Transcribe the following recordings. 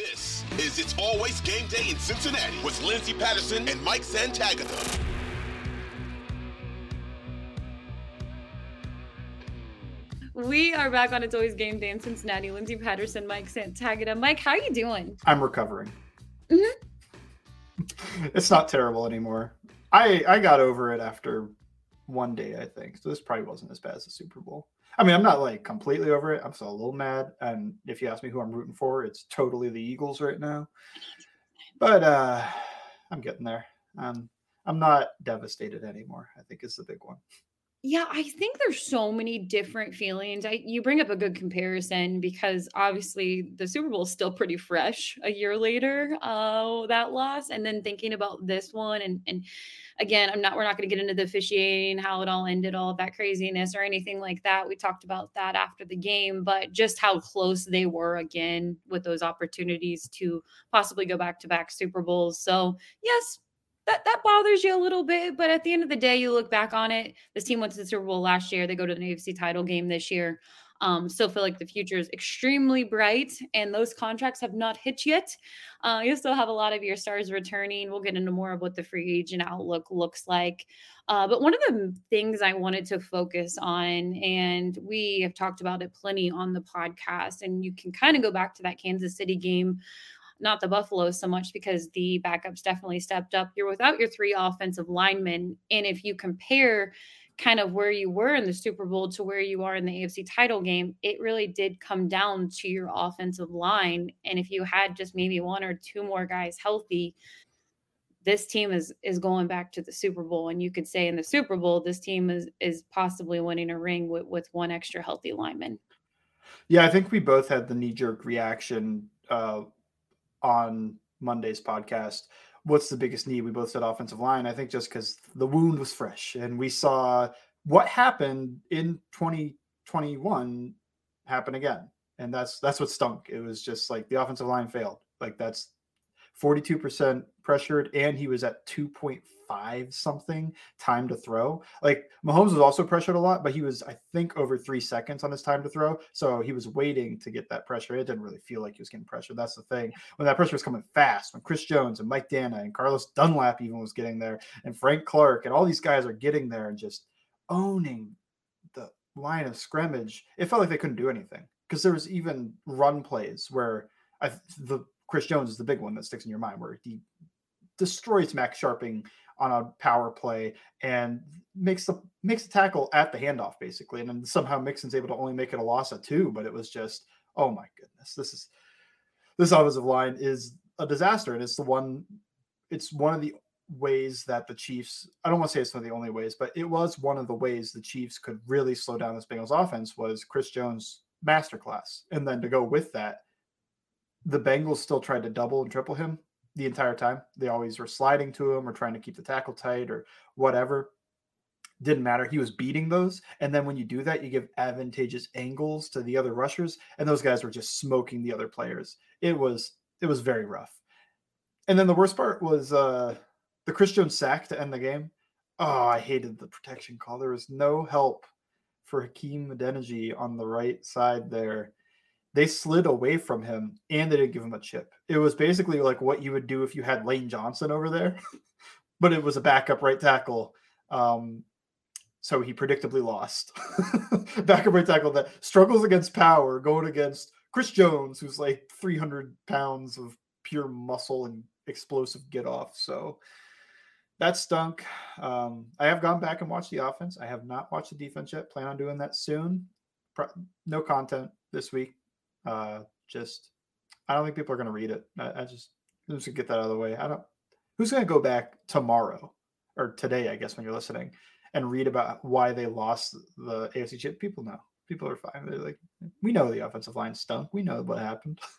This is It's Always Game Day in Cincinnati with Lindsay Patterson and Mike Santagata. We are back on It's Always Game Day in Cincinnati. Lindsay Patterson, Mike Santagata. Mike, how are you doing? I'm recovering. Mm-hmm. it's not terrible anymore. I I got over it after one day, I think. So this probably wasn't as bad as the Super Bowl. I mean, I'm not like completely over it. I'm still a little mad. And if you ask me who I'm rooting for, it's totally the Eagles right now. But uh I'm getting there. Um I'm not devastated anymore. I think is the big one. Yeah, I think there's so many different feelings. I you bring up a good comparison because obviously the Super Bowl is still pretty fresh a year later, uh, that loss. And then thinking about this one and and again, I'm not we're not going to get into the officiating, how it all ended, all that craziness or anything like that. We talked about that after the game, but just how close they were again with those opportunities to possibly go back to back Super Bowls. So yes, that that bothers you a little bit, but at the end of the day, you look back on it. This team went to the Super Bowl last year. They go to the AFC title game this year. Um, still feel like the future is extremely bright, and those contracts have not hit yet. Uh, you still have a lot of your stars returning. We'll get into more of what the free agent outlook looks like. Uh, but one of the things I wanted to focus on, and we have talked about it plenty on the podcast, and you can kind of go back to that Kansas City game not the Buffalo so much because the backups definitely stepped up. You're without your three offensive linemen. And if you compare kind of where you were in the Super Bowl to where you are in the AFC title game, it really did come down to your offensive line. And if you had just maybe one or two more guys healthy, this team is is going back to the Super Bowl. And you could say in the Super Bowl, this team is is possibly winning a ring with, with one extra healthy lineman. Yeah, I think we both had the knee jerk reaction uh, on Monday's podcast. What's the biggest need? We both said offensive line. I think just because the wound was fresh and we saw what happened in 2021 happen again. And that's that's what stunk. It was just like the offensive line failed. Like that's 42% pressured, and he was at 2.5 something time to throw. Like Mahomes was also pressured a lot, but he was, I think, over three seconds on his time to throw. So he was waiting to get that pressure. It didn't really feel like he was getting pressure. That's the thing. When that pressure was coming fast, when Chris Jones and Mike Danna and Carlos Dunlap even was getting there, and Frank Clark and all these guys are getting there and just owning the line of scrimmage, it felt like they couldn't do anything because there was even run plays where I, the Chris Jones is the big one that sticks in your mind, where he destroys Max Scharping on a power play and makes the makes the tackle at the handoff basically, and then somehow Mixon's able to only make it a loss of two. But it was just, oh my goodness, this is this offensive line is a disaster, and it's the one, it's one of the ways that the Chiefs. I don't want to say it's one of the only ways, but it was one of the ways the Chiefs could really slow down this Bengals offense was Chris Jones masterclass, and then to go with that the Bengals still tried to double and triple him the entire time. They always were sliding to him or trying to keep the tackle tight or whatever. Didn't matter. He was beating those. And then when you do that, you give advantageous angles to the other rushers. And those guys were just smoking the other players. It was it was very rough. And then the worst part was uh the Chris Jones sack to end the game. Oh, I hated the protection call. There was no help for Hakeem Adeniji on the right side there they slid away from him and they didn't give him a chip. It was basically like what you would do if you had Lane Johnson over there, but it was a backup right tackle. Um, so he predictably lost. backup right tackle that struggles against power, going against Chris Jones, who's like 300 pounds of pure muscle and explosive get off. So that stunk. Um, I have gone back and watched the offense. I have not watched the defense yet. Plan on doing that soon. Pro- no content this week uh, just I don't think people are going to read it. I, I just just get that out of the way. I don't. Who's going to go back tomorrow or today? I guess when you're listening and read about why they lost the AFC chip. People know. People are fine. They're like, we know the offensive line stunk. We know what happened.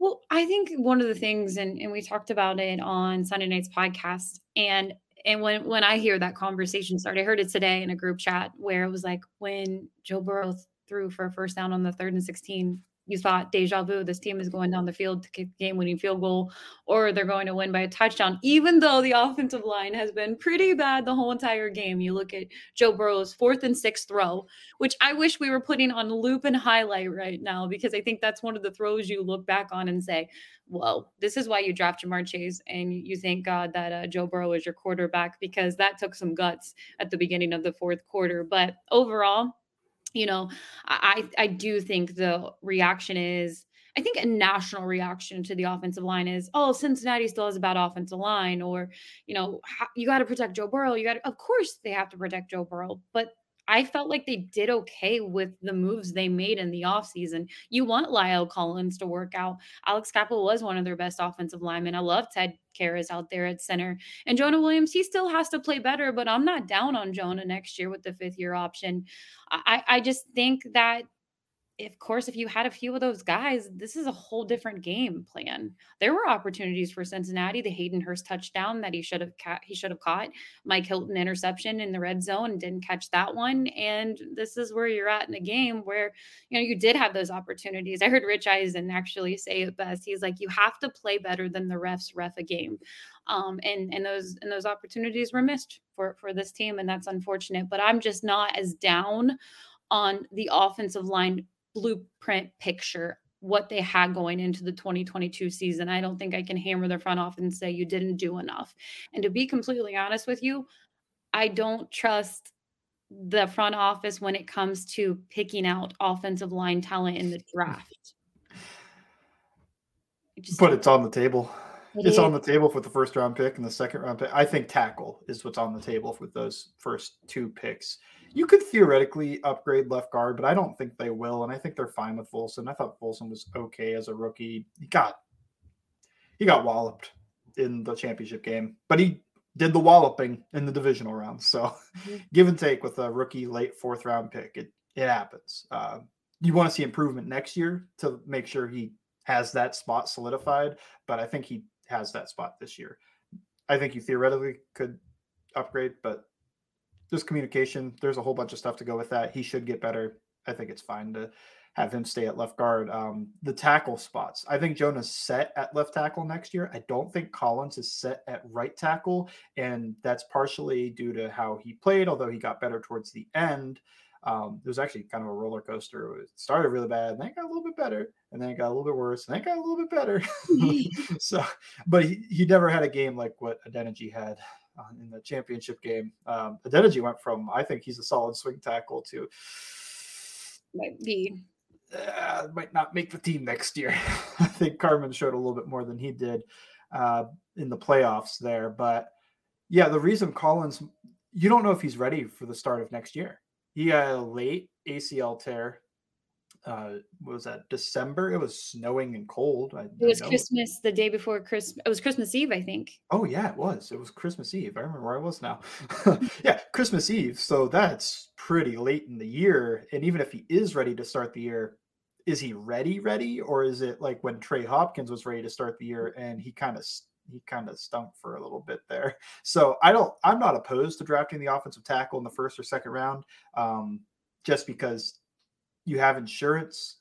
Well, I think one of the things, and, and we talked about it on Sunday night's podcast, and and when when I hear that conversation start, I heard it today in a group chat where it was like when Joe Burrow threw for a first down on the third and 16 you thought deja vu, this team is going down the field to kick game winning field goal, or they're going to win by a touchdown, even though the offensive line has been pretty bad the whole entire game. You look at Joe Burrow's fourth and sixth throw, which I wish we were putting on loop and highlight right now, because I think that's one of the throws you look back on and say, whoa, this is why you draft Ja'Marr Chase and you thank God that uh, Joe Burrow is your quarterback because that took some guts at the beginning of the fourth quarter. But overall, you know, I I do think the reaction is I think a national reaction to the offensive line is, oh, Cincinnati still has a bad offensive line, or you know, you got to protect Joe Burrow. You got, of course, they have to protect Joe Burrow, but I felt like they did okay with the moves they made in the offseason. You want La'el Collins to work out. Alex Cappa was one of their best offensive linemen. I love Ted Karras out there at center. And Jonah Williams, he still has to play better, but I'm not down on Jonah next year with the fifth year option. I, I just think that of course, if you had a few of those guys, this is a whole different game plan. There were opportunities for Cincinnati. The Hayden Hurst touchdown that he should have ca- he should have caught. Mike Hilton interception in the red zone didn't catch that one. And this is where you're at in a game where you know you did have those opportunities. I heard Rich Eisen actually say it best. He's like, you have to play better than the refs ref a game. Um, and and those and those opportunities were missed for for this team, and that's unfortunate. But I'm just not as down on the offensive line blueprint picture what they had going into the 2022 season. I don't think I can hammer their front office and say you didn't do enough. And to be completely honest with you, I don't trust the front office when it comes to picking out offensive line talent in the draft. But it's on the table. It it's on the table for the first round pick and the second round pick. I think tackle is what's on the table with those first two picks. You could theoretically upgrade left guard, but I don't think they will. And I think they're fine with Volson. I thought Volson was okay as a rookie. He got he got walloped in the championship game, but he did the walloping in the divisional round. So mm-hmm. give and take with a rookie late fourth round pick. It it happens. Uh, you want to see improvement next year to make sure he has that spot solidified, but I think he has that spot this year. I think you theoretically could upgrade, but just communication. There's a whole bunch of stuff to go with that. He should get better. I think it's fine to have him stay at left guard. Um, the tackle spots. I think Jonah's set at left tackle next year. I don't think Collins is set at right tackle, and that's partially due to how he played, although he got better towards the end. Um, it was actually kind of a roller coaster. It started really bad, and then it got a little bit better, and then it got a little bit worse, and then it got a little bit better. so, but he, he never had a game like what Adeniji had uh, in the championship game. Um, Adeniji went from I think he's a solid swing tackle to might be uh, might not make the team next year. I think Carman showed a little bit more than he did uh, in the playoffs there, but yeah, the reason Collins, you don't know if he's ready for the start of next year. He a late ACL tear uh what was that december? It was snowing and cold I, it was christmas the day before christmas it was christmas eve i think. Oh yeah it was it was christmas eve i remember where i was now. Yeah christmas eve so that's pretty late in the year and even if he is ready to start the year is he ready ready or is it like when trey hopkins was ready to start the year and he kind of he kind of stunk for a little bit there so i don't i'm not opposed to drafting the offensive tackle in the first or second round um just because you have insurance.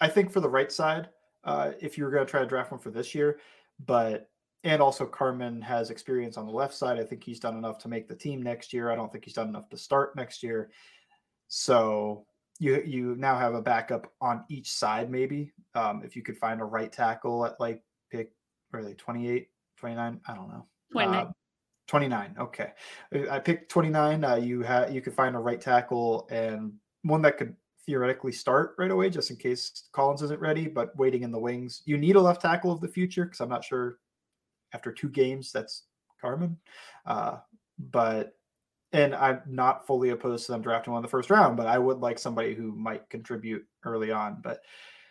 I think for the right side, uh, if you were going to try to draft one for this year, but and also Carman has experience on the left side. I think he's done enough to make the team next year. I don't think he's done enough to start next year. So you you now have a backup on each side, maybe. Um, if you could find a right tackle at like pick, are they 28, 29? I don't know. 29. Uh, 29. Okay. I picked 29. Uh, you have you could find a right tackle and one that could theoretically start right away just in case Collins isn't ready, but waiting in the wings. You need a left tackle of the future because I'm not sure after two games that's Carman Uh, but and I'm not fully opposed to them drafting one in the first round, but I would like somebody who might contribute early on. But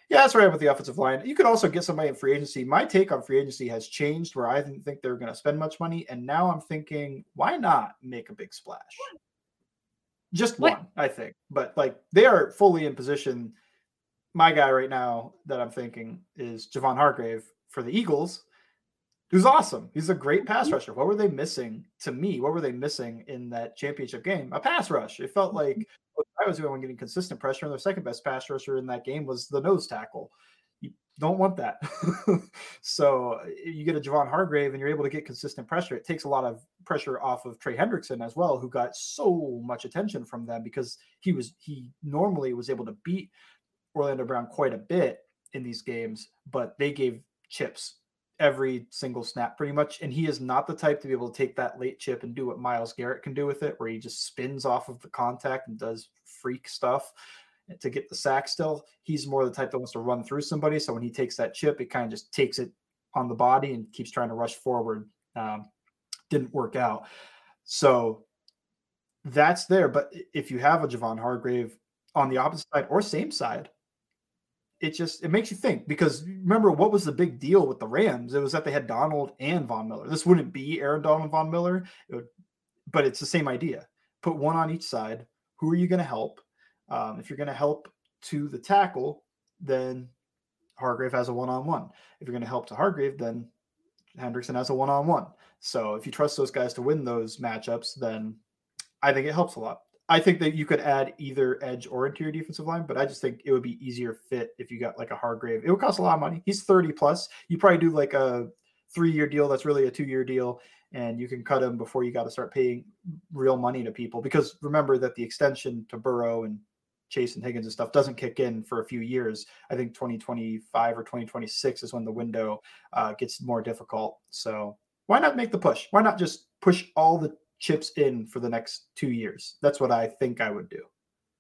yeah, that's right with the offensive line. You could also get somebody in free agency. My take on free agency has changed where I didn't think they were going to spend much money. And now I'm thinking, why not make a big splash? Just what? one, I think. But like they are fully in position. My guy right now that I'm thinking is Javon Hargrave for the Eagles. Who's awesome. He's a great pass mm-hmm. rusher. What were they missing to me? What were they missing in that championship game? A pass rush. It felt like I was doing one getting consistent pressure, and their second best pass rusher in that game was the nose tackle. You don't want that. so you get a Javon Hargrave and you're able to get consistent pressure. It takes a lot of pressure off of Trey Hendrickson as well, who got so much attention from them because he was he normally was able to beat Orlando Brown quite a bit in these games, but they gave chips every single snap pretty much. And he is not the type to be able to take that late chip and do what Myles Garrett can do with it, where he just spins off of the contact and does freak stuff to get the sack still. He's more the type that wants to run through somebody. So when he takes that chip, it kind of just takes it on the body and keeps trying to rush forward. Um, didn't work out. So that's there. But if you have a Javon Hargrave on the opposite side or same side, it just it makes you think because remember what was the big deal with the Rams? It was that they had Donald and Von Miller. This wouldn't be Aaron Donald and Von Miller, it would, but it's the same idea. Put one on each side. Who are you going to help? Um, if you're going to help to the tackle, then Hargrave has a one-on-one. If you're going to help to Hargrave, then Hendrickson has a one-on-one. So if you trust those guys to win those matchups, then I think it helps a lot. I think that you could add either edge or interior defensive line, but I just think it would be easier fit if you got like a Hargrave. It would cost a lot of money. He's 30 plus. You probably do like a three year deal that's really a two year deal, and you can cut him before you got to start paying real money to people. Because remember that the extension to Burrow and Chase and Higgins and stuff doesn't kick in for a few years. I think 2025 or 2026 is when the window uh, gets more difficult. So why not make the push? Why not just push all the chips in for the next two years. That's what I think I would do.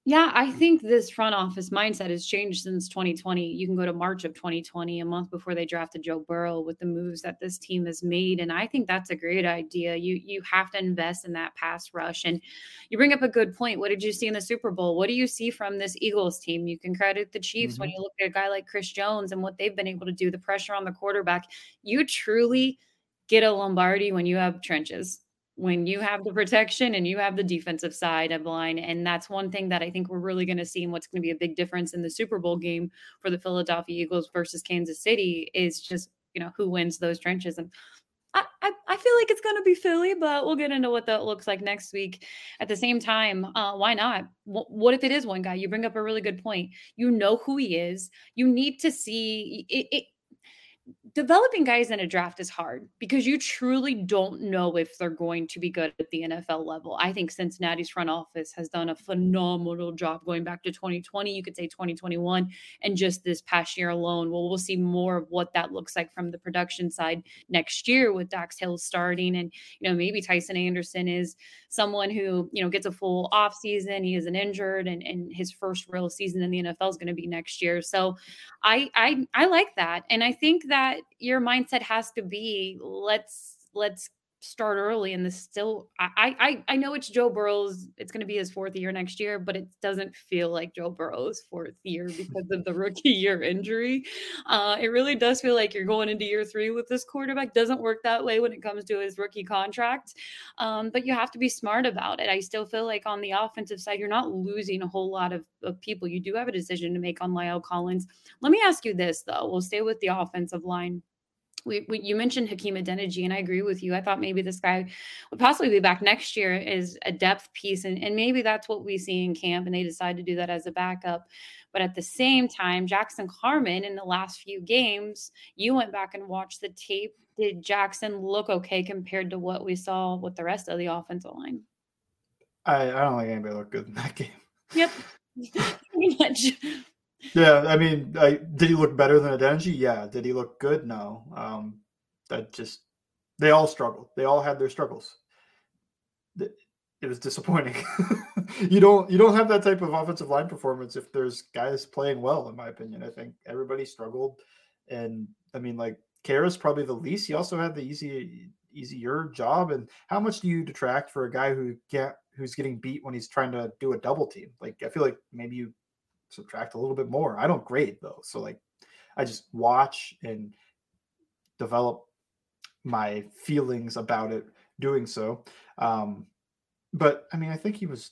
Yeah, I think this front office mindset has changed since 2020. You can go to March of 2020, a month before they drafted Joe Burrow, with the moves that this team has made, and I think that's a great idea. You you have to invest in that pass rush, and you bring up a good point. What did you see in the Super Bowl? What do you see from this Eagles team? You can credit the Chiefs mm-hmm. when you look at a guy like Chris Jones and what they've been able to do, the pressure on the quarterback. You truly get a Lombardi when you have trenches when you have the protection and you have the defensive side of the line. And that's one thing that I think we're really going to see and what's going to be a big difference in the Super Bowl game for the Philadelphia Eagles versus Kansas City is just, you know, who wins those trenches. And I, I, I feel like it's going to be Philly, but we'll get into what that looks like next week. At the same time, uh, why not? W- what if it is one guy? You bring up a really good point. You know who he is. You need to see it, it developing guys in a draft is hard because you truly don't know if they're going to be good at the NFL level. I think Cincinnati's front office has done a phenomenal job going back to 2020, you could say 2021, and just this past year alone. Well, we'll see more of what that looks like from the production side next year with Dax Hill starting. And, you know, maybe Tycen Anderson is someone who, you know, gets a full off season. He isn't injured and, and his first real season in the NFL is going to be next year. So I, I, I like that. And I think that your mindset has to be let's let's start early and this still I I I know it's Joe Burrow's it's going to be his fourth year next year but it doesn't feel like Joe Burrow's fourth year because of the rookie year injury. Uh it really does feel like you're going into year 3 with this quarterback. Doesn't work that way when it comes to his rookie contract. Um but you have to be smart about it. I still feel like on the offensive side you're not losing a whole lot of, of people. You do have a decision to make on La'el Collins. Let me ask you this though. We'll stay with the offensive line we, we, you mentioned Hakeem Adeniji, and I agree with you. I thought maybe this guy would possibly be back next year as a depth piece, and, and maybe that's what we see in camp, and they decide to do that as a backup. But at the same time, Jackson Carman in the last few games, you went back and watched the tape. Did Jackson look okay compared to what we saw with the rest of the offensive line? I, I don't think anybody looked good in that game. Yep. Pretty much. Yeah, I mean, I, did he look better than Adeniji? Yeah. Did he look good? No. Um, that just they all struggled. They all had their struggles. It was disappointing. you don't you don't have that type of offensive line performance if there's guys playing well. In my opinion, I think everybody struggled, and I mean, like Karras probably the least. He also had the easy easier job. And how much do you detract for a guy who can't who's getting beat when he's trying to do a double team? Like I feel like maybe you subtract a little bit more. I don't grade though. So like I just watch and develop my feelings about it doing so. Um, but I mean, I think he was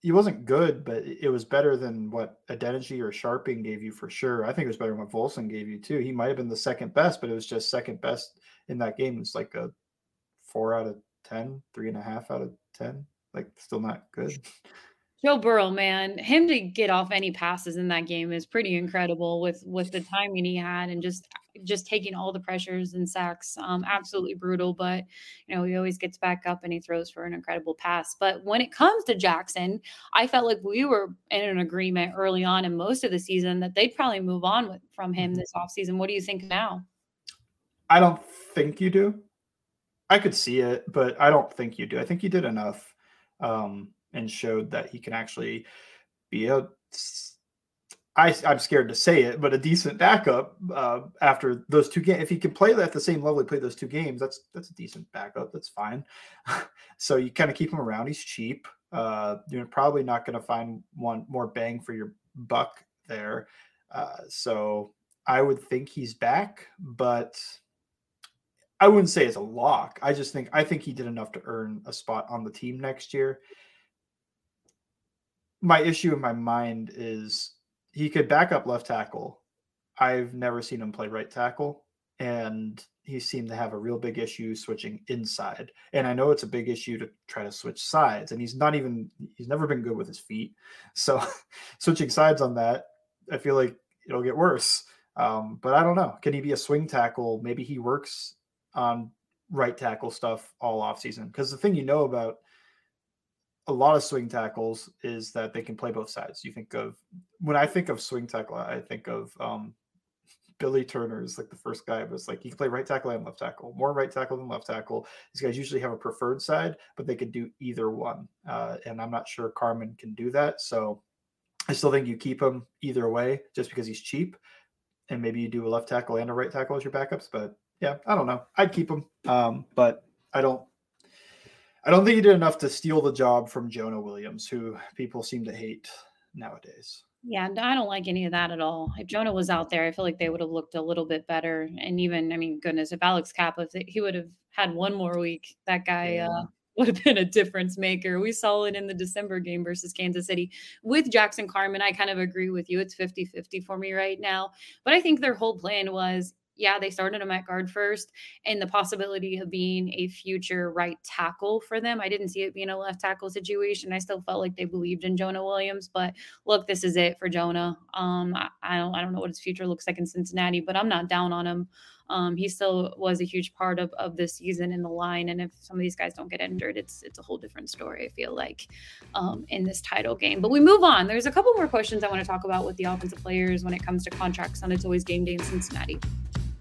he wasn't good, but it was better than what Adeniji or Scharping gave you for sure. I think it was better than what Volson gave you too. He might have been the second best, but it was just second best in that game. It's like a four out of ten, three and a half out of ten. Like still not good. Joe Burrow, man, him to get off any passes in that game is pretty incredible with with the timing he had and just just taking all the pressures and sacks. Um, absolutely brutal, but you know he always gets back up and he throws for an incredible pass. But when it comes to Jackson, I felt like we were in an agreement early on in most of the season that they'd probably move on with, from him mm-hmm. this offseason. What do you think now? I don't think you do. I could see it, but I don't think you do. I think you did enough. Um, and showed that he can actually be a I, I'm scared to say it, but a decent backup uh, after those two games. If he can play at the same level he played those two games, that's that's a decent backup. That's fine. so you kind of keep him around. He's cheap. Uh, you're probably not going to find one more bang for your buck there. Uh, so I would think he's back, but I wouldn't say it's a lock. I just think I think he did enough to earn a spot on the team next year my issue in my mind is he could back up left tackle. I've never seen him play right tackle, and he seemed to have a real big issue switching inside. And I know it's a big issue to try to switch sides, and he's not even he's never been good with his feet. So switching sides on that, I feel like it'll get worse. Um, but I don't know. Can he be a swing tackle? Maybe he works on right tackle stuff all off season. Because the thing you know about a lot of swing tackles is that they can play both sides. You think of when I think of swing tackle, I think of um, Billy Turner is like the first guy. But it's like he can play right tackle and left tackle, more right tackle than left tackle. These guys usually have a preferred side, but they could do either one. Uh, and I'm not sure Carman can do that. So I still think you keep him either way, just because he's cheap, and maybe you do a left tackle and a right tackle as your backups. But yeah, I don't know. I'd keep him, um, but I don't I don't think he did enough to steal the job from Jonah Williams, who people seem to hate nowadays. Yeah, I don't like any of that at all. If Jonah was out there, I feel like they would have looked a little bit better. And even, I mean, goodness, if Alex Cappa, if he would have had one more week, that guy yeah. uh, would have been a difference maker. We saw it in the December game versus Kansas City with Jackson Carman. I kind of agree with you. It's 50 50 for me right now. But I think their whole plan was yeah, they started him at guard first, and the possibility of being a future right tackle for them. I didn't see it being a left tackle situation. I still felt like they believed in Jonah Williams, but look, this is it for Jonah. Um, I, I don't, I don't know what his future looks like in Cincinnati, but I'm not down on him. Um, he still was a huge part of, of this season in the line. And if some of these guys don't get injured, it's it's a whole different story, I feel like, um, in this title game. But we move on. There's a couple more questions I want to talk about with the offensive players when it comes to contracts, and it's always game day in Cincinnati.